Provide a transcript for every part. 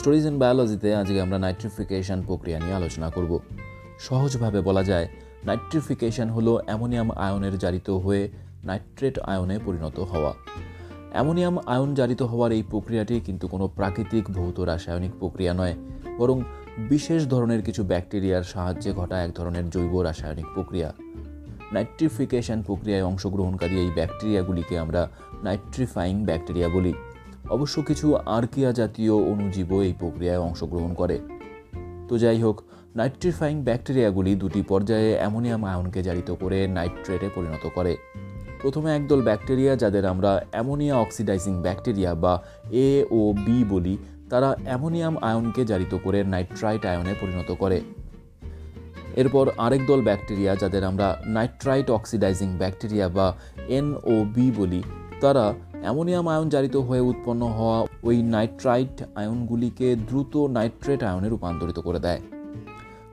Stories in বায়োলজিতে আজকে আমরা nitrification প্রক্রিয়া নিয়ে আলোচনা করব। সহজভাবে বলা যায়, নাইট্রিফিকেশন হলো অ্যামোনিয়াম আয়নের জারিত হয়ে নাইট্রেট আয়নে পরিণত হওয়া। অ্যামোনিয়াম আয়ন জারিত হওয়ার এই প্রক্রিয়াটি কিন্তু কোনো প্রাকৃতিক ভৌত রাসায়নিক প্রক্রিয়া নয়, বরং বিশেষ ধরনের কিছু ব্যাকটেরিয়ার সাহায্যে ঘটা এক ধরনের জৈব রাসায়নিক প্রক্রিয়া। নাইট্রিফিকেশন প্রক্রিয়ায় অংশগ্রহণকারী এই ব্যাকটেরিয়াগুলিকে আমরা নাইট্রিফাইং ব্যাকটেরিয়া বলি। অবশ্য কিছু আর্কিয়া জাতীয় অণুজীবও এই প্রক্রিয়ায় অংশগ্রহণ করে। তো যাই হোক, নাইট্রিফাইং ব্যাকটেরিয়াগুলি দুটি পর্যায়ে অ্যামোনিয়াম আয়নকে জারিত করে নাইট্রেটে পরিণত করে। প্রথমে একদল ব্যাকটেরিয়া যাদের আমরা অ্যামোনিয়া অক্সিডাইজিং ব্যাকটেরিয়া বা এ ও বি বলি, তারা অ্যামোনিয়াম আয়নকে জারিত করে নাইট্রাইট আয়নে পরিণত করে। এরপর আরেক দল ব্যাকটেরিয়া যাদের আমরা নাইট্রাইট অক্সিডাইজিং ব্যাকটেরিয়া বা এনওবি বলি, তারা অ্যামোনিয়াম আয়ন জারিত হয়ে উৎপন্ন হওয়া ওই নাইট্রাইট আয়নগুলিকে দ্রুত নাইট্রেট আয়নে রূপান্তরিত করে দেয়।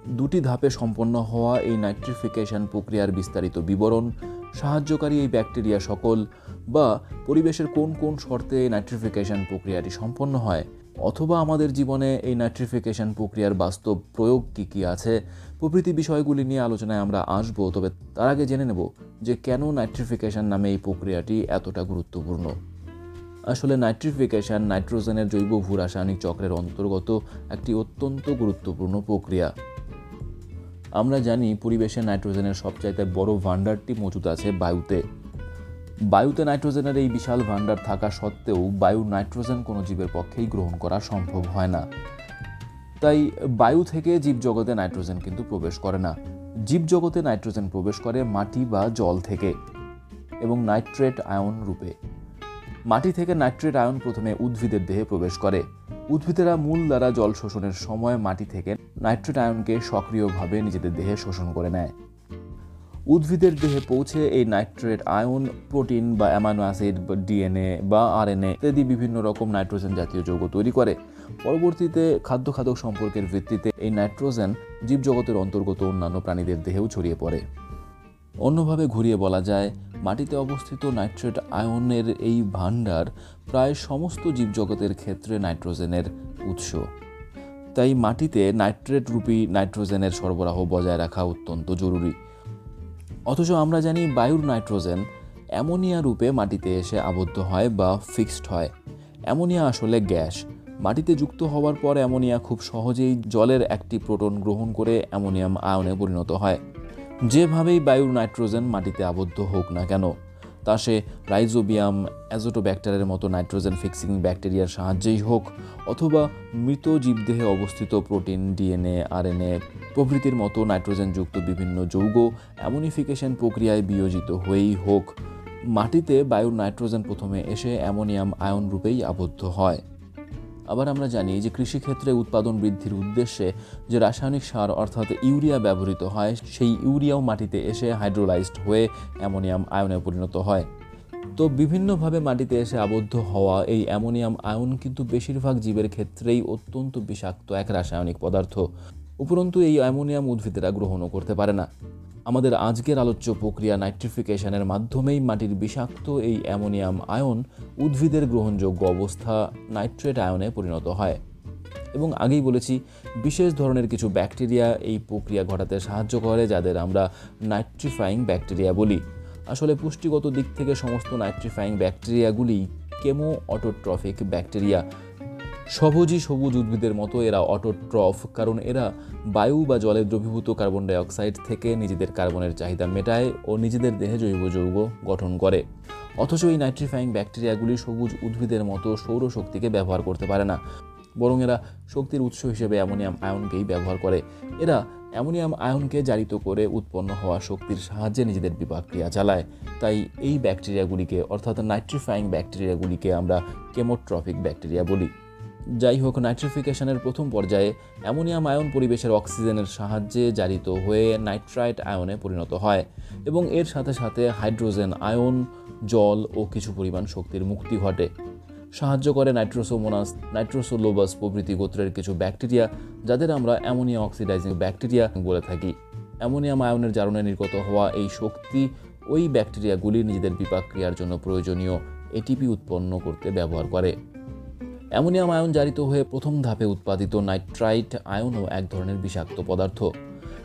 দুটি ধাপে সম্পন্ন হওয়া এই নাইট্রিফিকেশন প্রক্রিয়ার বিস্তারিত বিবরণ সাহায্যকারী এই ব্যাকটেরিয়া সকল বা পরিবেশের কোন কোন শর্তে নাইট্রিফিকেশন প্রক্রিয়াটি সম্পন্ন হয়, অথবা আমাদের জীবনে এই নাইট্রিফিকেশন প্রক্রিয়ার বাস্তব প্রয়োগ কী কী আছে, প্রভৃতি বিষয়গুলি নিয়ে আলোচনায় আমরা আসব। তবে তার আগে জেনে নেব যে কেন নাইট্রিফিকেশন নামে এই প্রক্রিয়াটি এতটা গুরুত্বপূর্ণ। আসলে নাইট্রিফিকেশন নাইট্রোজেনের জৈব ভূ রাসায়নিক চক্রের অন্তর্গত একটি অত্যন্ত গুরুত্বপূর্ণ প্রক্রিয়া। আমরা জানি পরিবেশে নাইট্রোজেনের সবচাইতে বড় ভাণ্ডারটি মজুদ আছে বায়ুতে। বায়ুতে নাইট্রোজেনের এই বিশাল ভাণ্ডার থাকা সত্ত্বেও বায়ু নাইট্রোজেন কোনো জীবের পক্ষেই গ্রহণ করা সম্ভব হয় না। তাই বায়ু থেকে জীবজগতে নাইট্রোজেন কিন্তু প্রবেশ করে না। জীবজগতে নাইট্রোজেন প্রবেশ করে মাটি বা জল থেকে এবং নাইট্রেট আয়ন রূপে। মাটি থেকে নাইট্রেট আয়ন প্রথমে উদ্ভিদের দেহে প্রবেশ করে। উদ্ভিদেরা মূল দ্বারা জল শোষণের সময় মাটি থেকে নাইট্রেট আয়নকে সক্রিয়ভাবে নিজেদের দেহে শোষণ করে নেয়। উদ্ভিদের দেহে পৌঁছে এই নাইট্রেট আয়ন, প্রোটিন বা অ্যামাইনো অ্যাসিড বা ডিএনএ বা আরএনএ ইত্যাদি বিভিন্ন রকম নাইট্রোজেন জাতীয় যৌগ তৈরি করে। পরবর্তীতে খাদ্য খাদক সম্পর্কের ভিত্তিতে এই নাইট্রোজেন জীবজগতের অন্তর্গত অন্যান্য প্রাণীদের দেহেও ছড়িয়ে পড়ে। অন্যভাবে ঘুরিয়ে বলা যায়, মাটিতে অবস্থিত নাইট্রেট আয়নের এই ভাণ্ডার প্রায় সমস্ত জীবজগতের ক্ষেত্রে নাইট্রোজেনের উৎস। তাই মাটিতে নাইট্রেট রূপী নাইট্রোজেনের সরবরাহ বজায় রাখা অত্যন্ত জরুরি। অথচ আমরা জানি বায়ুর নাইট্রোজেন অ্যামোনিয়া রূপে মাটিতে এসে আবদ্ধ হয় বা ফিক্সড হয়। অ্যামোনিয়া আসলে গ্যাস। মাটিতে যুক্ত হওয়ার পর অ্যামোনিয়া খুব সহজেই জলের একটি প্রোটন গ্রহণ করে অ্যামোনিয়াম আয়নে পরিণত হয়। যেভাবেই বায়ুর নাইট্রোজেন মাটিতে আবদ্ধ হোক না কেন তা সে রাইজোবিয়াম অ্যাজোটোব্যাক্টারের মতো নাইট্রোজেন ফিক্সিং ব্যাকটেরিয়ার সাহায্যেই হোক, অথবা মৃত জীবদেহে অবস্থিত প্রোটিন, ডিএনএ, আরএনএ প্রভৃতির মতো নাইট্রোজেনযুক্ত বিভিন্ন যৌগ অ্যামোনিফিকেশন প্রক্রিয়ায় বিয়োজিত হয়েই হোক। মাটিতে বায়ুর নাইট্রোজেন প্রথমে এসে অ্যামোনিয়াম আয়ন রূপেই আবদ্ধ হয়। আবার আমরা জানি যে কৃষিক্ষেত্রে উৎপাদন বৃদ্ধির উদ্দেশ্যে যে রাসায়নিক সার অর্থাৎ ইউরিয়া ব্যবহৃত হয়, সেই ইউরিয়াও মাটিতে এসে হাইড্রোলাইজড হয়ে অ্যামোনিয়াম আয়নে পরিণত হয়। তো বিভিন্নভাবে মাটিতে এসে আবদ্ধ হওয়া এই অ্যামোনিয়াম আয়ন কিন্তু বেশিরভাগ জীবের ক্ষেত্রেই অত্যন্ত বিষাক্ত এক রাসায়নিক পদার্থ। উপরন্তু এই অ্যামোনিয়াম উদ্ভিদেরা গ্রহণও করতে পারে না। আমাদের আজকের আলোচ্য প্রক্রিয়া নাইট্রিফিকেশনের মাধ্যমেই মাটির বিষাক্ত এই অ্যামোনিয়াম আয়ন উদ্ভিদের গ্রহণযোগ্য অবস্থা নাইট্রেট আয়নে পরিণত হয়। এবং আগেই বলেছি, বিশেষ ধরনের কিছু ব্যাকটেরিয়া এই প্রক্রিয়া ঘটাতে সাহায্য করে, যাদের আমরা নাইট্রিফাইং ব্যাকটেরিয়া বলি। আসলে পুষ্টিগত দিক থেকে সমস্ত নাইট্রিফাইং ব্যাকটেরিয়াগুলি কেমো অটোট্রফিক ব্যাকটেরিয়া সবুজই সবুজ উদ্ভিদের মতো এরা অটোট্রফ, কারণ এরা বায়ু বা জলে দ্রবীভূত কার্বন ডাইঅক্সাইড থেকে নিজেদের কার্বনের চাহিদা মেটায় ও নিজেদের দেহে জৈব যৌগ গঠন করে। অথচ এই নাইট্রিফাইং ব্যাকটেরিয়াগুলি সবুজ উদ্ভিদের মতো সৌরশক্তিকে ব্যবহার করতে পারে না, বরং এরা শক্তির উৎস হিসেবে অ্যামোনিয়াম আয়নকেই ব্যবহার করে। এরা অ্যামোনিয়াম আয়নকে জারিত করে উৎপন্ন হওয়া শক্তির সাহায্যে নিজেদের বিপাক্রিয়া চালায়। তাই এই ব্যাকটেরিয়াগুলিকে, অর্থাৎ নাইট্রিফাইং ব্যাকটেরিয়াগুলিকে আমরা কেমোট্রফিক ব্যাকটেরিয়া বলি। যাই হোক নাইট্রিফিকেশনের প্রথম পর্যায়ে অ্যামোনিয়াম আয়ন পরিবেশের অক্সিজেনের সাহায্যে জারিত হয়ে নাইট্রাইট আয়নে পরিণত হয় এবং এর সাথে সাথে হাইড্রোজেন আয়ন, জল ও কিছু পরিমাণ শক্তির মুক্তি ঘটে। সাহায্য করে নাইট্রোসোমোনাস, নাইট্রোসোলোবাস প্রভৃতি গোত্রের কিছু ব্যাকটেরিয়া, যাদের আমরা অ্যামোনিয়া অক্সিডাইজিং ব্যাকটেরিয়া বলে থাকি। অ্যামোনিয়াম আয়নের জারণে নির্গত হওয়া এই শক্তি ওই ব্যাকটেরিয়াগুলি নিজেদের বিপাক ক্রিয়ার জন্য প্রয়োজনীয় এটিপি উৎপন্ন করতে ব্যবহার করে। অ্যামোনিয়াম আয়ন জারিত হয়ে প্রথম ধাপে উৎপাদিত নাইট্রাইট আয়নও এক ধরনের বিষাক্ত পদার্থ।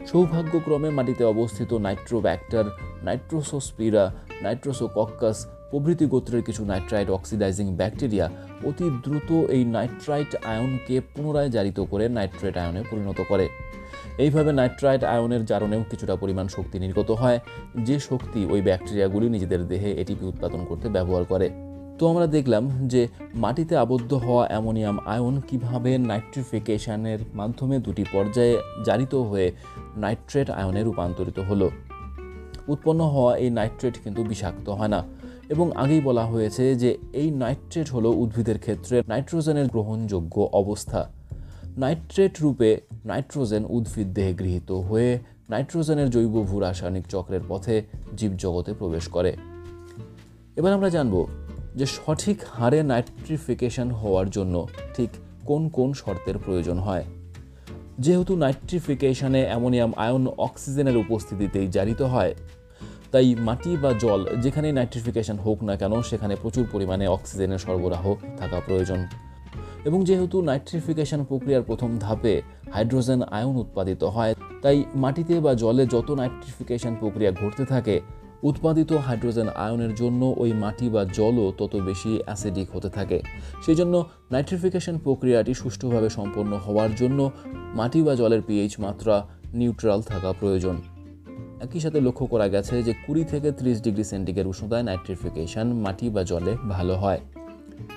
সৌভাগ্যক্রমে মাটিতে অবস্থিত নাইট্রোব্যাক্টার, নাইট্রোসোস্পিরা, নাইট্রোসোকক্কাস প্রভৃতি গোত্রের কিছু নাইট্রাইট অক্সিডাইজিং ব্যাকটেরিয়া অতি দ্রুত এই নাইট্রাইট আয়নকে পুনরায় জারিত করে নাইট্রেট আয়নে পরিণত করে। এইভাবে নাইট্রাইট আয়নের জারণেও কিছুটা পরিমাণ শক্তি নির্গত হয়। যে শক্তি ওই ব্যাকটেরিয়াগুলি নিজেদের দেহে এটিপি উৎপাদন করতে ব্যবহার করে। তো আমরা দেখলাম যে মাটিতে আবদ্ধ হওয়া অ্যামোনিয়াম আয়ন কীভাবে নাইট্রিফিকেশনের মাধ্যমে দুটি পর্যায়ে জারিত হয়ে নাইট্রেট আয়নে রূপান্তরিত হলো। উৎপন্ন হওয়া এই নাইট্রেট কিন্তু বিষাক্ত হয় না এবং আগেই বলা হয়েছে যে এই নাইট্রেট হলো উদ্ভিদের ক্ষেত্রে নাইট্রোজেনের গ্রহণযোগ্য অবস্থা। নাইট্রেট রূপে নাইট্রোজেন উদ্ভিদ দেহে গৃহীত হয়ে নাইট্রোজেনের জৈব ভূ রাসায়নিক চক্রের পথে জীবজগতে প্রবেশ করে। এবার আমরা জানব যে সঠিক হারে নাইট্রিফিকেশন হওয়ার জন্য ঠিক কোন কোন শর্তের প্রয়োজন হয়। যেহেতু নাইট্রিফিকেশনে অ্যামোনিয়াম আয়ন অক্সিজেনের উপস্থিতিতেই জারিত হয়, তাই মাটি বা জল যেখানে নাইট্রিফিকেশন হোক না কেন সেখানে প্রচুর পরিমাণে অক্সিজেনের সরবরাহ থাকা প্রয়োজন। এবং যেহেতু নাইট্রিফিকেশন প্রক্রিয়ার প্রথম ধাপে হাইড্রোজেন আয়ন উৎপাদিত হয়, তাই মাটিতে বা জলে যত নাইট্রিফিকেশন প্রক্রিয়া ঘটতে থাকে উৎপাদিত হাইড্রোজেন আয়নের জন্য ওই মাটি বা জলও তত বেশি অ্যাসিডিক হতে থাকে। সেই জন্য নাইট্রিফিকেশন প্রক্রিয়াটি সুষ্ঠুভাবে সম্পন্ন হওয়ার জন্য মাটি বা জলের পিএইচ মাত্রা নিউট্রাল থাকা প্রয়োজন। একই সাথে লক্ষ্য করা গেছে যে কুড়ি থেকে ত্রিশ ডিগ্রি সেন্টিগ্রেড উষ্ণতায় নাইট্রিফিকেশন মাটি বা জলে ভালো হয়।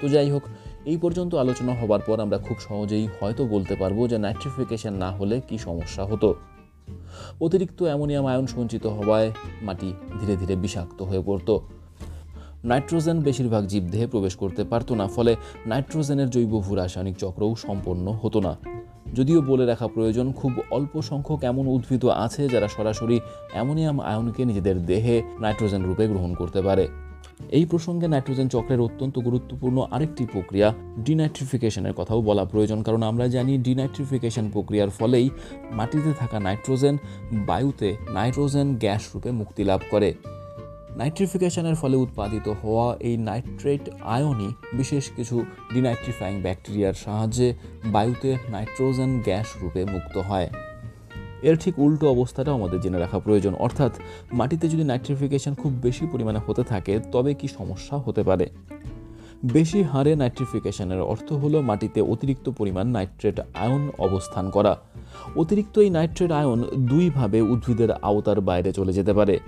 তো যাই হোক, এই পর্যন্ত আলোচনা হবার পর আমরা খুব সহজেই হয়তো বলতে পারব যে নাইট্রিফিকেশন না হলে কি সমস্যা হতো। অতিরিক্ত অ্যামোনিয়াম আয়ন সঞ্চিত হওয়ায় মাটি ধীরে ধীরে বিষাক্ত হয়ে পড়ত। নাইট্রোজেন বেশিরভাগ জীবদেহে প্রবেশ করতে পারত না, ফলে নাইট্রোজেনের জৈব ভূ রাসায়নিক চক্রও সম্পন্ন হতো না। যদিও বলে রাখা প্রয়োজন, খুব অল্প সংখ্যক এমন উদ্ভিদ আছে যারা সরাসরি অ্যামোনিয়াম আয়নকে নিজেদের দেহে নাইট্রোজেন রূপে গ্রহণ করতে পারে। এই প্রসঙ্গে নাইট্রোজেন চক্রের অত্যন্ত গুরুত্বপূর্ণ আরেকটি প্রক্রিয়া, ডিনাইট্রিফিকেশনের কথাও বলা প্রয়োজন, কারণ আমরা জানি ডিনাইট্রিফিকেশন প্রক্রিয়ার ফলেই মাটিতে থাকা নাইট্রোজেন বায়ুতে নাইট্রোজেন গ্যাস রূপে মুক্তি লাভ করে। নাইট্রিফিকেশনের ফলে উৎপাদিত হওয়া এই নাইট্রেট আয়নই বিশেষ কিছু ডিনাইট্রিফাইং ব্যাকটেরিয়ার সাহায্যে বায়ুতে নাইট্রোজেন গ্যাস রূপে মুক্ত হয়। এর ঠিক উল্টো অবস্থাটাও আমাদের জেনে রাখা প্রয়োজন। অর্থাৎ, মাটিতে যদি নাইট্রিফিকেশন খুব বেশি পরিমাণে হতে থাকে, তবে কি সমস্যা হতে পারে? বেশি হারে নাইট্রিফিকেশনের অর্থ হলো মাটিতে অতিরিক্ত পরিমাণ নাইট্রেট আয়ন অবস্থান করা। অতিরিক্ত এই নাইট্রেট আয়ন দুইভাবে উদ্ভিদের আওতার বাইরে চলে যেতে পারে।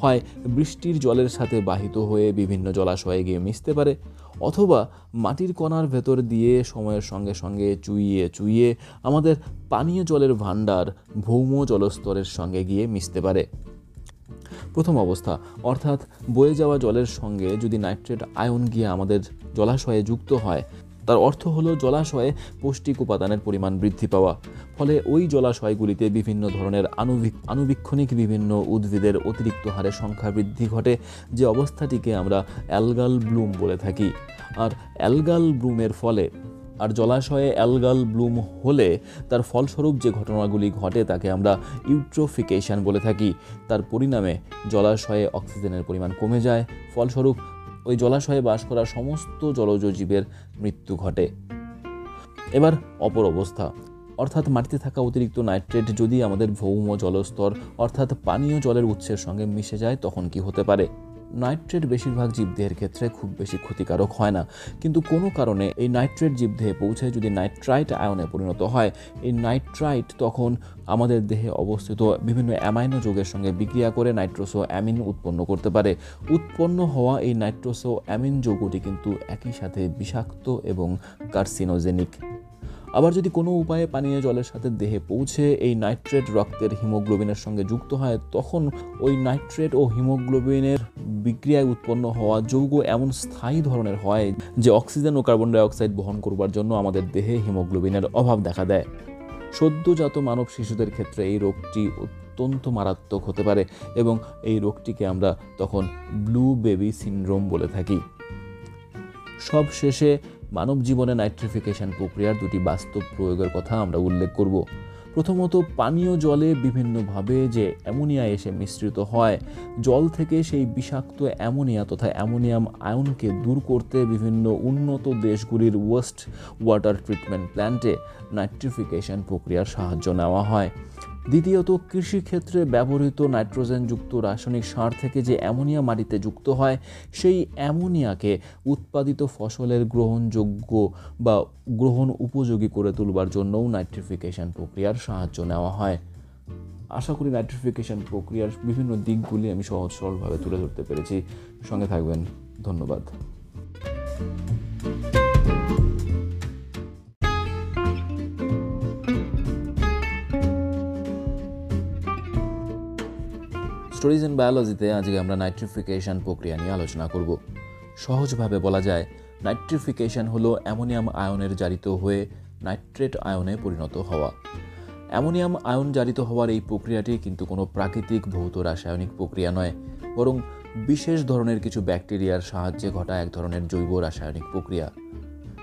হয় বৃষ্টির জলের সাথে বাহিত হয়ে বিভিন্ন জলাশয়ে গিয়ে মিশতে পারে, অথবা মাটির কণার ভেতর দিয়ে সময়ের সঙ্গে সঙ্গে চুইয়ে চুইয়ে আমাদের পানীয় জলের ভাণ্ডার ভৌম জলস্তরের সঙ্গে গিয়ে মিশতে পারে। প্রথম অবস্থা, অর্থাৎ বয়ে যাওয়া জলের সঙ্গে যদি নাইট্রেট আয়ন গিয়ে আমাদের জলাশয়ে যুক্ত হয় তার অর্থ হলো জলাশয়ে পৌষ্টিক উপাদানের পরিমাণ বৃদ্ধি পাওয়া। ফলে ওই জলাশয়গুলিতে বিভিন্ন ধরনের আণুবীক আণুবীক্ষণিক বিভিন্ন উদ্ভিদের অতিরিক্ত হারে সংখ্যা বৃদ্ধি ঘটে, যে অবস্থাটিকে আমরা অ্যালগাল ব্লুম বলে থাকি। আর অ্যালগাল ব্লুমের ফলে, আর জলাশয়ে অ্যালগাল ব্লুম হলে তার ফলস্বরূপ যে ঘটনাগুলি ঘটে তাকে আমরা ইউট্রোফিকেশন বলে থাকি। তার পরিণামে জলাশয়ে অক্সিজেনের পরিমাণ কমে যায়, ফলস্বরূপ ওই জলাশয়ে বাস করা সমস্ত জলজ জীবের মৃত্যু ঘটে। এবার অপর অবস্থা। অর্থাৎ মাটিতে থাকা অতিরিক্ত নাইট্রেট যদি আমাদের ভৌম জলস্তর, অর্থাৎ পানীয় জলের উৎসের সঙ্গে মিশে যায়, তখন কি হতে পারে? নাইট্রেট বেশিরভাগ জীবদেহের ক্ষেত্রে খুব বেশি ক্ষতিকারক হয় না। কিন্তু কোনো কারণে এই নাইট্রেট জীবদেহে পৌঁছে যদি নাইট্রাইট আয়নে পরিণত হয়, এই নাইট্রাইট তখন আমাদের দেহে অবস্থিত বিভিন্ন অ্যামাইনো যোগের সঙ্গে বিক্রিয়া করে নাইট্রোসো অ্যামিন উৎপন্ন করতে পারে। উৎপন্ন হওয়া এই নাইট্রোসো অ্যামিন যৌগটি কিন্তু একই সাথে বিষাক্ত এবং কার্সিনোজেনিক। আবার যদি কোনো উপায়ে পানীয় জলের সাথে দেহে পৌঁছে এই নাইট্রেট রক্তের হিমোগ্লোবিনের সঙ্গে যুক্ত হয়, তখন ওই নাইট্রেট ও হিমোগ্লোবিনের বিক্রিয়ায় উৎপন্ন হওয়া যৌগ এমন স্থায়ী ধরনের হয় যে অক্সিজেন ও কার্বন ডাইঅক্সাইড বহন করবার জন্য আমাদের দেহে হিমোগ্লোবিনের অভাব দেখা দেয়। সদ্যজাত মানব শিশুদের ক্ষেত্রে এই রোগটি অত্যন্ত মারাত্মক হতে পারে এবং এই রোগটিকে আমরা তখন ব্লু বেবি সিনড্রোম বলে থাকি। সব শেষে মানব জীবনে নাইট্রিফিকেশন প্রক্রিয়ার দুটি বাস্তব প্রয়োগের কথা আমরা উল্লেখ করব। প্রথমত, পানীয় জলে বিভিন্নভাবে যে অ্যামোনিয়া এসে মিশ্রিত হয়, জল থেকে সেই বিষাক্ত অ্যামোনিয়া তথা অ্যামোনিয়াম আয়নকে দূর করতে বিভিন্ন উন্নত দেশগুলির ওয়েস্ট ওয়াটার ট্রিটমেন্ট প্ল্যান্টে নাইট্রিফিকেশন প্রক্রিয়ার সাহায্য নেওয়া হয়। দ্বিতীয়ত, কৃষিক্ষেত্রে ব্যবহৃত নাইট্রোজেনযুক্ত রাসায়নিক সার থেকে যে অ্যামোনিয়া মাটিতে যুক্ত হয়, সেই অ্যামোনিয়াকে উৎপাদিত ফসলের গ্রহণযোগ্য বা গ্রহণ উপযোগী করে তুলবার জন্যও নাইট্রিফিকেশন প্রক্রিয়ার সাহায্য নেওয়া হয়। আশা করি নাইট্রিফিকেশন প্রক্রিয়ার বিভিন্ন দিকগুলি আমি সহজ সরলভাবে তুলে ধরতে পেরেছি। সঙ্গে থাকবেন। ধন্যবাদ। স্টোরিজ ইন বায়োলজিতে আজকে আমরা নাইট্রিফিকেশন প্রক্রিয়া নিয়ে আলোচনা করব। সহজভাবে বলা যায়, নাইট্রিফিকেশন হলো অ্যামোনিয়াম আয়নের জারিত হয়ে নাইট্রেট আয়নে পরিণত হওয়া। অ্যামোনিয়াম আয়ন জারিত হওয়ার এই প্রক্রিয়াটি কিন্তু কোনো প্রাকৃতিক, ভৌত, রাসায়নিক প্রক্রিয়া নয়, বরং বিশেষ ধরনের কিছু ব্যাকটেরিয়ার সাহায্যে ঘটা এক ধরনের জৈব রাসায়নিক প্রক্রিয়া।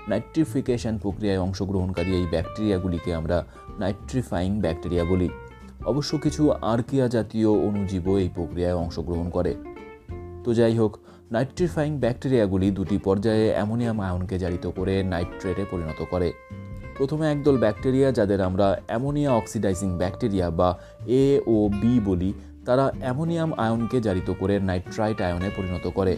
নাইট্রিফিকেশন প্রক্রিয়ায় অংশগ্রহণকারী এই ব্যাকটেরিয়াগুলিকে আমরা নাইট্রিফাইং ব্যাকটেরিয়া বলি। অবশ্য কিছু আর্কিয়া জাতীয় অণুজীবও এই প্রক্রিয়ায় অংশগ্রহণ করে। তো যাই হোক, নাইট্রিফাইং ব্যাকটেরিয়াগুলি দুটি পর্যায়ে অ্যামোনিয়াম আয়নকে জারিত করে নাইট্রেটে পরিণত করে। প্রথমে একদল ব্যাকটেরিয়া যাদের আমরা অ্যামোনিয়া অক্সিডাইজিং ব্যাকটেরিয়া বা এ ও বি বলি, তারা অ্যামোনিয়াম আয়নকে জারিত করে নাইট্রাইট আয়নে পরিণত করে।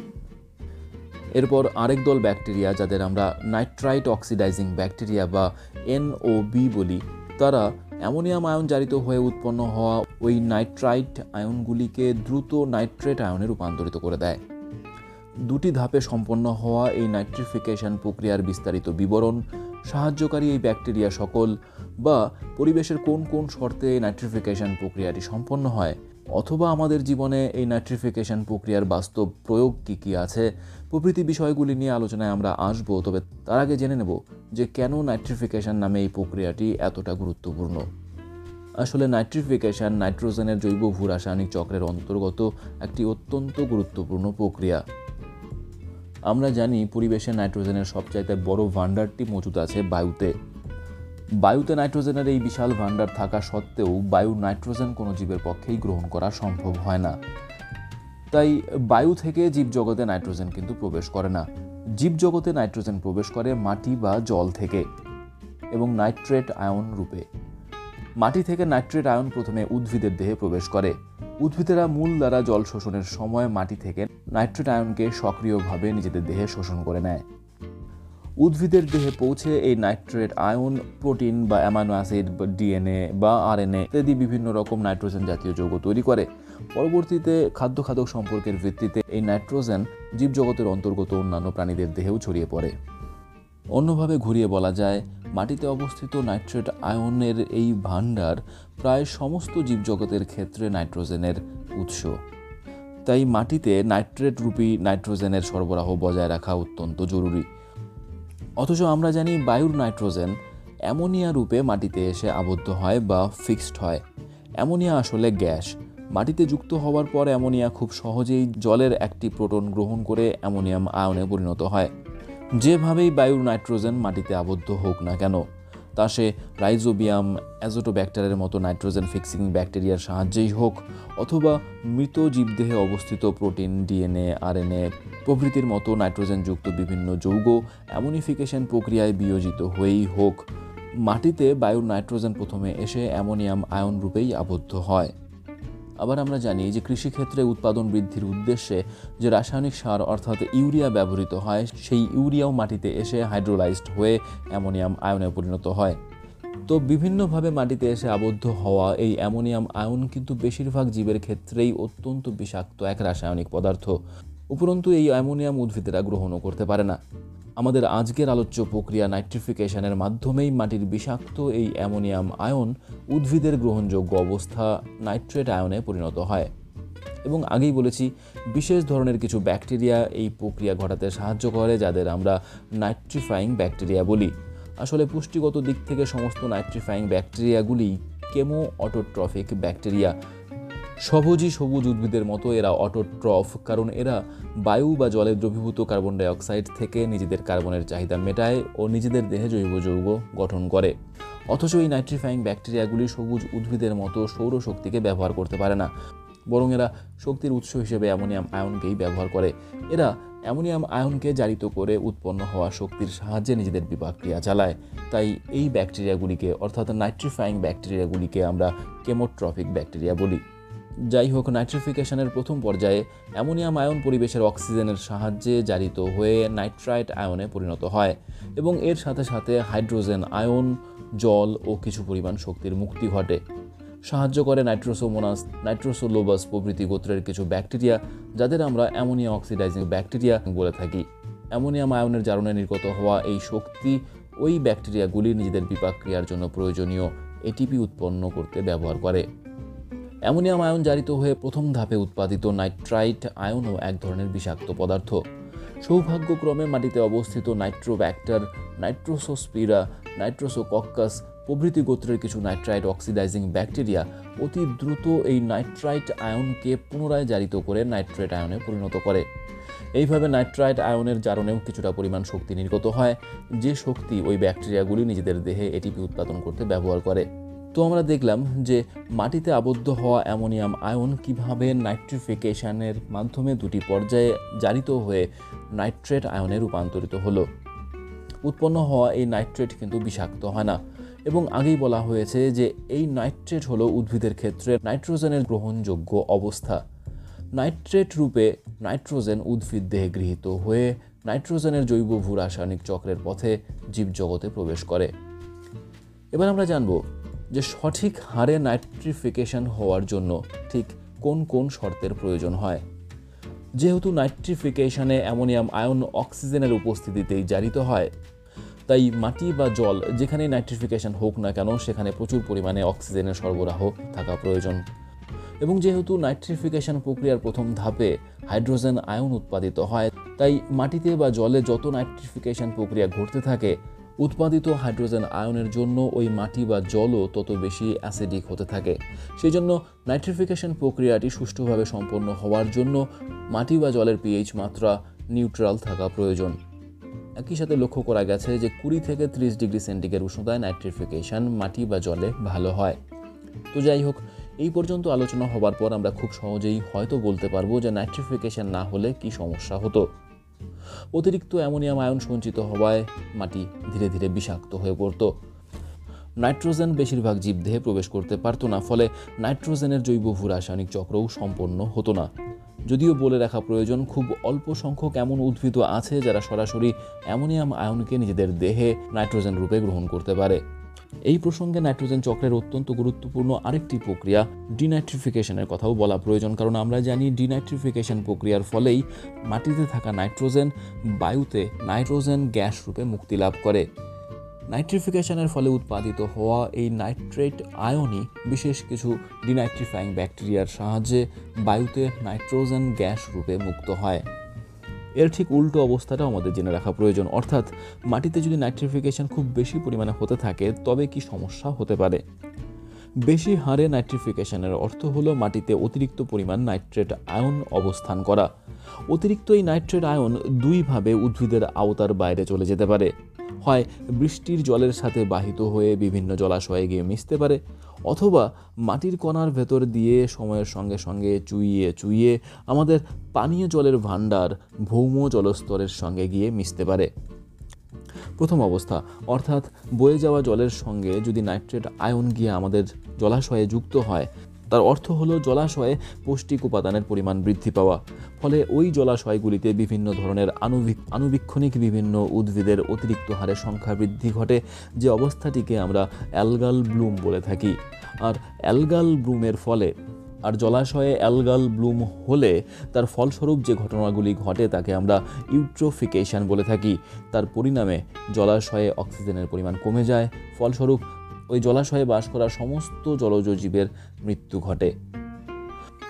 এরপর আরেক দল ব্যাকটেরিয়া যাদের আমরা নাইট্রাইট অক্সিডাইজিং ব্যাকটেরিয়া বা এনওবি বলি, তারা অ্যামোনিয়াম আয়ন জারিত হয়ে উৎপন্ন হওয়া ওই নাইট্রাইট আয়নগুলিকে দ্রুত নাইট্রেট আয়নে রূপান্তরিত করে দেয়। দুটি ধাপে সম্পন্ন হওয়া এই নাইট্রিফিকেশন প্রক্রিয়ার বিস্তারিত বিবরণ সাহায্যকারী এই ব্যাকটেরিয়া সকল বা পরিবেশের কোন কোন শর্তে নাইট্রিফিকেশন প্রক্রিয়াটি সম্পন্ন হয়? অথবা আমাদের জীবনে এই নাইট্রিফিকেশন প্রক্রিয়ার বাস্তব প্রয়োগ কী কী আছে? প্রভৃতি বিষয়গুলি নিয়ে আলোচনায় আমরা আসব, তবে তার আগে জেনে নেব যে কেন নাইট্রিফিকেশন নামে এই প্রক্রিয়াটি এতটা গুরুত্বপূর্ণ। আসলে নাইট্রিফিকেশন নাইট্রোজেনের জৈব ভূ রাসায়নিক চক্রের অন্তর্গত একটি অত্যন্ত গুরুত্বপূর্ণ প্রক্রিয়া। আমরা জানি পরিবেশে নাইট্রোজেনের সবচাইতে বড় ভাণ্ডারটি মজুদ আছে বায়ুতে। বায়ুতে নাইট্রোজেনের এই বিশাল ভাণ্ডার থাকা সত্ত্বেও বায়ু নাইট্রোজেন কোনো জীবের পক্ষেই গ্রহণ করা সম্ভব হয় না। তাই বায়ু থেকে জীবজগতে নাইট্রোজেন কিন্তু প্রবেশ করে না। জীবজগতে নাইট্রোজেন প্রবেশ করে মাটি বা জল থেকে এবং নাইট্রেট আয়ন রূপে। মাটি থেকে নাইট্রেট আয়ন প্রথমে উদ্ভিদের দেহে প্রবেশ করে। উদ্ভিদেরা মূল দ্বারা জল শোষণের সময় মাটি থেকে নাইট্রেট আয়নকে সক্রিয়ভাবে নিজেদের দেহে শোষণ করে নেয়। উদ্ভিদের দেহে পৌঁছে এই নাইট্রেট আয়ন, প্রোটিন বা অ্যামাইনো অ্যাসিড, বা ডিএনএ বা আরএনএ ইত্যাদি বিভিন্ন রকম নাইট্রোজেন জাতীয় যৌগ তৈরি করে। পরবর্তীতে খাদ্য খাদক সম্পর্কের ভিত্তিতে এই নাইট্রোজেন জীবজগতের অন্তর্গত অন্যান্য প্রাণীদের দেহেও ছড়িয়ে পড়ে। অন্যভাবে ঘুরিয়ে বলা যায়, মাটিতে অবস্থিত নাইট্রেট আয়নের এই ভাণ্ডার প্রায় সমস্ত জীবজগতের ক্ষেত্রে নাইট্রোজেনের উৎস। তাই মাটিতে নাইট্রেট রূপী নাইট্রোজেনের সরবরাহ বজায় রাখা অত্যন্ত জরুরি। অথচ আমরা জানি বায়ুর নাইট্রোজেন অ্যামোনিয়া রূপে মাটিতে এসে আবদ্ধ হয় বা ফিক্সড হয়। অ্যামোনিয়া আসলে গ্যাস। মাটিতে যুক্ত হওয়ার পর অ্যামোনিয়া খুব সহজেই জলের একটি প্রোটন গ্রহণ করে অ্যামোনিয়াম আয়নে পরিণত হয়। যেভাবেই বায়ুর নাইট্রোজেন মাটিতে আবদ্ধ হোক না কেন তা সে রাইজোবিয়াম অ্যাজোটোব্যাক্টারের মতো নাইট্রোজেন ফিক্সিং ব্যাকটেরিয়ার সাহায্যেই হোক, অথবা মৃত জীবদেহে অবস্থিত প্রোটিন, ডিএনএ, আরএনএ প্রভৃতির মতো নাইট্রোজেনযুক্ত বিভিন্ন যৌগ অ্যামোনিফিকেশন প্রক্রিয়ায় বিয়োজিত হয়েই হোক। মাটিতে বায়ুর নাইট্রোজেন প্রথমে এসে অ্যামোনিয়াম আয়ন রূপেই আবদ্ধ হয়। আবার আমরা জানি যে কৃষিক্ষেত্রে উৎপাদন বৃদ্ধির উদ্দেশ্যে যে রাসায়নিক সার অর্থাৎ ইউরিয়া ব্যবহৃত হয়, সেই ইউরিয়াও মাটিতে এসে হাইড্রোলাইজড হয়ে অ্যামোনিয়াম আয়নে পরিণত হয়। তো বিভিন্নভাবে মাটিতে এসে আবদ্ধ হওয়া এই অ্যামোনিয়াম আয়ন কিন্তু বেশিরভাগ জীবের ক্ষেত্রেই অত্যন্ত বিষাক্ত এক রাসায়নিক পদার্থ। উপরন্তু এই অ্যামোনিয়াম উদ্ভিদেরা গ্রহণও করতে পারে না। আমাদের আজকের আলোচ্য প্রক্রিয়া নাইট্রিফিকেশনের মাধ্যমেই মাটির বিষাক্ত এই অ্যামোনিয়াম আয়ন উদ্ভিদের গ্রহণযোগ্য অবস্থা নাইট্রেট আয়নে পরিণত হয়। এবং আগেই বলেছি, বিশেষ ধরনের কিছু ব্যাকটেরিয়া এই প্রক্রিয়া ঘটাতে সাহায্য করে, যাদের আমরা নাইট্রিফাইং ব্যাকটেরিয়া বলি। আসলে পুষ্টিগত দিক থেকে সমস্ত নাইট্রিফাইং ব্যাকটেরিয়াগুলি কেমো অটোট্রফিক ব্যাকটেরিয়া সবুজই সবুজ উদ্ভিদের মতো এরা অটোট্রফ, কারণ এরা বায়ু বা জলে দ্রবীভূত কার্বন ডাইঅক্সাইড থেকে নিজেদের কার্বনের চাহিদা মেটায় ও নিজেদের দেহে জৈব যৌগ গঠন করে। অথচ এই নাইট্রিফাইং ব্যাকটেরিয়াগুলি সবুজ উদ্ভিদের মতো সৌরশক্তিকে ব্যবহার করতে পারে না, বরং এরা শক্তির উৎস হিসেবে অ্যামোনিয়াম আয়নকেই ব্যবহার করে। এরা অ্যামোনিয়াম আয়নকে জারিত করে উৎপন্ন হওয়া শক্তির সাহায্যে নিজেদের বিপাক্রিয়া চালায়। তাই এই ব্যাকটেরিয়াগুলিকে, অর্থাৎ নাইট্রিফাইং ব্যাকটেরিয়াগুলিকে আমরা কেমোট্রফিক ব্যাকটেরিয়া বলি। যাই হোক নাইট্রিফিকেশনের প্রথম পর্যায়ে অ্যামোনিয়াম আয়ন পরিবেশের অক্সিজেনের সাহায্যে জারিত হয়ে নাইট্রাইট আয়নে পরিণত হয় এবং এর সাথে সাথে হাইড্রোজেন আয়ন, জল ও কিছু পরিমাণ শক্তির মুক্তি ঘটে। সাহায্য করে নাইট্রোসোমোনাস, নাইট্রোসোলোবাস প্রভৃতি গোত্রের কিছু ব্যাকটেরিয়া, যাদের আমরা অ্যামোনিয়া অক্সিডাইজিং ব্যাকটেরিয়া বলে থাকি। অ্যামোনিয়াম আয়নের জারণে নির্গত হওয়া এই শক্তি ওই ব্যাকটেরিয়াগুলি নিজেদের বিপাক্রিয়ার জন্য প্রয়োজনীয়, এটিপি উৎপন্ন করতে ব্যবহার করে। অ্যামোনিয়াম আয়ন জারিত হয়ে প্রথম ধাপে উৎপাদিত নাইট্রাইট আয়নও এক ধরনের বিষাক্ত পদার্থ। সৌভাগ্যক্রমে মাটিতে অবস্থিত নাইট্রোব্যাক্টার, নাইট্রোসোস্পিরা, নাইট্রোসোকক্কাস প্রভৃতি গোত্রের কিছু নাইট্রাইট অক্সিডাইজিং ব্যাকটেরিয়া অতি দ্রুত এই নাইট্রাইট আয়নকে পুনরায় জারিত করে নাইট্রেট আয়নে পরিণত করে। এইভাবে নাইট্রাইট আয়নের জারণেও কিছুটা পরিমাণ শক্তি নির্গত হয়, যে শক্তি ওই ব্যাকটেরিয়াগুলি নিজেদের দেহে এটিপি উৎপাদন করতে ব্যবহার করে। তো আমরা দেখলাম যে মাটিতে আবদ্ধ হওয়া অ্যামোনিয়াম আয়ন কীভাবে নাইট্রিফিকেশনের মাধ্যমে দুটি পর্যায়ে জারিত হয়ে নাইট্রেট আয়নে রূপান্তরিত হলো। উৎপন্ন হওয়া এই নাইট্রেট কিন্তু বিষাক্ত হয় না এবং আগেই বলা হয়েছে যে এই নাইট্রেট হলো উদ্ভিদের ক্ষেত্রে নাইট্রোজেনের গ্রহণযোগ্য অবস্থা। নাইট্রেট রূপে নাইট্রোজেন উদ্ভিদ দেহে গৃহীত হয়ে নাইট্রোজেনের জৈব ভূ রাসায়নিক চক্রের পথে জীবজগতে প্রবেশ করে। এবার আমরা জানব যে সঠিক হারে নাইট্রিফিকেশন হওয়ার জন্য ঠিক কোন কোন শর্তের প্রয়োজন হয়? যেহেতু নাইট্রিফিকেশনে অ্যামোনিয়াম আয়ন অক্সিজেনের উপস্থিতিতেই জারিত হয়, তাই মাটি বা জল যেখানে নাইট্রিফিকেশন হোক না কেন সেখানে প্রচুর পরিমাণে অক্সিজেনের সরবরাহ থাকা প্রয়োজন। এবং যেহেতু নাইট্রিফিকেশন প্রক্রিয়ার প্রথম ধাপে হাইড্রোজেন আয়ন উৎপাদিত হয়, তাই মাটিতে বা জলে যত নাইট্রিফিকেশন প্রক্রিয়া ঘটতে থাকে উৎপাদিত হাইড্রোজেন আয়নের জন্য ওই মাটি বা জলও তত বেশি অ্যাসিডিক হতে থাকে। সেই জন্য নাইট্রিফিকেশন প্রক্রিয়াটি সুষ্ঠুভাবে সম্পন্ন হওয়ার জন্য মাটি বা জলের পিএইচ মাত্রা নিউট্রাল থাকা প্রয়োজন। একই সাথে লক্ষ্য করা গেছে যে কুড়ি থেকে ত্রিশ ডিগ্রি সেন্টিগ্রেড উষ্ণতায় নাইট্রিফিকেশন মাটি বা জলে ভালো হয়। তো যাই হোক, এই পর্যন্ত আলোচনা হবার পর আমরা খুব সহজেই হয়তো বলতে পারব যে নাইট্রিফিকেশন না হলে কি সমস্যা হতো। অতিরিক্ত অ্যামোনিয়াম আয়ন সঞ্চিত হওয়ায় মাটি ধীরে ধীরে বিষাক্ত হয়ে পড়ত। নাইট্রোজেন বেশিরভাগ জীবদেহে প্রবেশ করতে পারতো না, ফলে নাইট্রোজেনের জৈব ভূ রাসায়নিক চক্রও সম্পন্ন হতো না। যদিও বলে রাখা প্রয়োজন, খুব অল্প সংখ্যক এমন উদ্ভিদ আছে যারা সরাসরি অ্যামোনিয়াম আয়নকে নিজেদের দেহে নাইট্রোজেন রূপে গ্রহণ করতে পারে। এই প্রসঙ্গে নাইট্রোজেন চক্রের অত্যন্ত গুরুত্বপূর্ণ আরেকটি প্রক্রিয়া, ডিনাইট্রিফিকেশনের কথাও বলা প্রয়োজন, কারণ আমরা জানি ডিনাইট্রিফিকেশন প্রক্রিয়ার ফলেই মাটিতে থাকা নাইট্রোজেন বায়ুতে নাইট্রোজেন গ্যাস রূপে মুক্তি লাভ করে। নাইট্রিফিকেশনের ফলে উৎপাদিত হওয়া এই নাইট্রেট আয়নই বিশেষ কিছু ডিনাইট্রিফাইং ব্যাকটেরিয়ার সাহায্যে বায়ুতে নাইট্রোজেন গ্যাস রূপে মুক্ত হয়। এর ঠিক উল্টো অবস্থাটাও আমাদের জেনে রাখা প্রয়োজন। অর্থাৎ, মাটিতে যদি নাইট্রিফিকেশন খুব বেশি পরিমাণে হতে থাকে, তবে কি সমস্যা হতে পারে? বেশি হারে নাইট্রিফিকেশনের অর্থ হলো মাটিতে অতিরিক্ত পরিমাণ নাইট্রেট আয়ন অবস্থান করা। অতিরিক্ত এই নাইট্রেট আয়ন দুইভাবে উদ্ভিদের আওতার বাইরে চলে যেতে পারে। হয় বৃষ্টির জলের সাথে বাহিত হয়ে বিভিন্ন জলাশয়ে গিয়ে মিশতে পারে, অথবা মাটির কণার ভেতর দিয়ে সময়ের সঙ্গে সঙ্গে চুইয়ে চুইয়ে আমাদের পানীয় জলের ভাণ্ডার ভৌম জলস্তরের সঙ্গে গিয়ে মিশতে পারে। প্রথম অবস্থা, অর্থাৎ বয়ে যাওয়া জলের সঙ্গে যদি নাইট্রেট আয়ন গিয়ে আমাদের জলাশয়ে যুক্ত হয় তার অর্থ হলো জলাশয়ে পৌষ্টিক উপাদানের পরিমাণ বৃদ্ধি পাওয়া। ফলে ওই জলাশয়গুলিতে বিভিন্ন ধরনের আণুবীক আণুবীক্ষণিক বিভিন্ন উদ্ভিদের অতিরিক্ত হারে সংখ্যা বৃদ্ধি ঘটে, যে অবস্থাটিকে আমরা অ্যালগাল ব্লুম বলে থাকি। আর অ্যালগাল ব্লুমের ফলে, আর জলাশয়ে অ্যালগাল ব্লুম হলে তার ফলস্বরূপ যে ঘটনাগুলি ঘটে তাকে আমরা ইউট্রোফিকেশন বলে থাকি। তার পরিণামে জলাশয়ে অক্সিজেনের পরিমাণ কমে যায়, ফলস্বরূপ ওই জলাশয়ে বাস করা সমস্ত জলজ জীবের মৃত্যু ঘটে।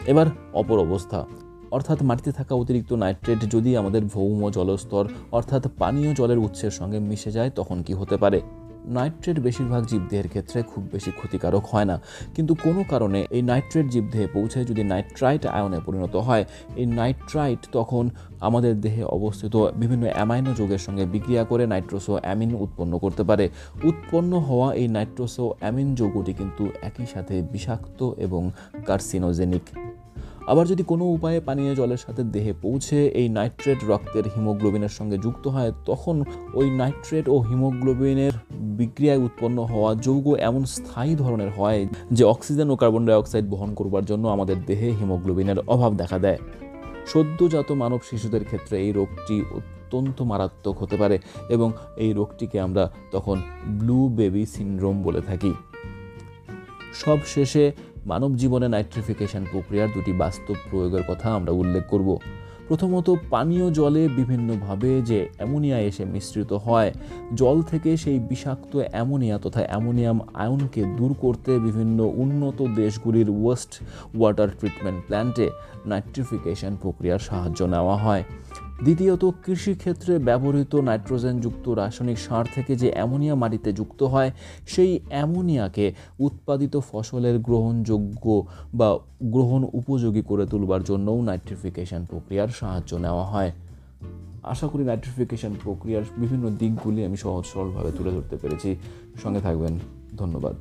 এবার অপর অবস্থা। অর্থাৎ মাটিতে থাকা অতিরিক্ত নাইট্রেট যদি আমাদের ভৌম জলস্তর, অর্থাৎ পানীয় জলের উৎসের সঙ্গে মিশে যায়, তখন কি হতে পারে? নাইট্রেট বেশিরভাগ জীবদেহের ক্ষেত্রে খুব বেশি ক্ষতিকারক হয় না। কিন্তু কোনো কারণে এই নাইট্রেট জীবদেহে পৌঁছে যদি নাইট্রাইট আয়নে পরিণত হয়, এই নাইট্রাইট তখন আমাদের দেহে অবস্থিত বিভিন্ন অ্যামাইনো যোগের সঙ্গে বিক্রিয়া করে নাইট্রোসো অ্যামিন উৎপন্ন করতে পারে। উৎপন্ন হওয়া এই নাইট্রোসো অ্যামিন যৌগটি কিন্তু একই সাথে বিষাক্ত এবং কার্সিনোজেনিক আবার যদি কোনো উপায়ে পানীয় জলের সাথে দেহে পৌঁছে এই নাইট্রেট রক্তের হিমোগ্লোবিনের সঙ্গে যুক্ত হয়, তখন ওই নাইট্রেট ও হিমোগ্লোবিনের বিক্রিয়ায় উৎপন্ন হওয়া যৌগ এমন স্থায়ী ধরনের হয় যে অক্সিজেন ও কার্বন ডাইঅক্সাইড বহন করবার জন্য আমাদের দেহে হিমোগ্লোবিনের অভাব দেখা দেয়। সদ্যজাত মানব শিশুদের ক্ষেত্রে এই রোগটি অত্যন্ত মারাত্মক হতে পারে এবং এই রোগটিকে আমরা তখন ব্লু বেবি সিনড্রোম বলে থাকি। সব শেষে মানব জীবনে নাইট্রিফিকেশন প্রক্রিয়ার দুটি বাস্তব প্রয়োগের কথা আমরা উল্লেখ করব। প্রথমত, পানীয় জলে বিভিন্নভাবে যে অ্যামোনিয়া এসে মিশ্রিত হয়, জল থেকে সেই বিষাক্ত অ্যামোনিয়া তথা অ্যামোনিয়াম আয়নকে দূর করতে বিভিন্ন উন্নত দেশগুলির ওয়েস্ট ওয়াটার ট্রিটমেন্ট প্ল্যান্টে নাইট্রিফিকেশন প্রক্রিয়ার সাহায্য নেওয়া হয়। দ্বিতীয়ত, কৃষিক্ষেত্রে ব্যবহৃত নাইট্রোজেনযুক্ত রাসায়নিক সার থেকে যে অ্যামোনিয়া মাটিতে যুক্ত হয়, সেই অ্যামোনিয়াকে উৎপাদিত ফসলের গ্রহণযোগ্য বা গ্রহণ উপযোগী করে তুলবার জন্যও নাইট্রিফিকেশন প্রক্রিয়ার সাহায্য নেওয়া হয়। আশা করি নাইট্রিফিকেশন প্রক্রিয়ার বিভিন্ন দিকগুলি আমি সহজ সরলভাবে তুলে ধরতে পেরেছি। সঙ্গে থাকবেন। ধন্যবাদ।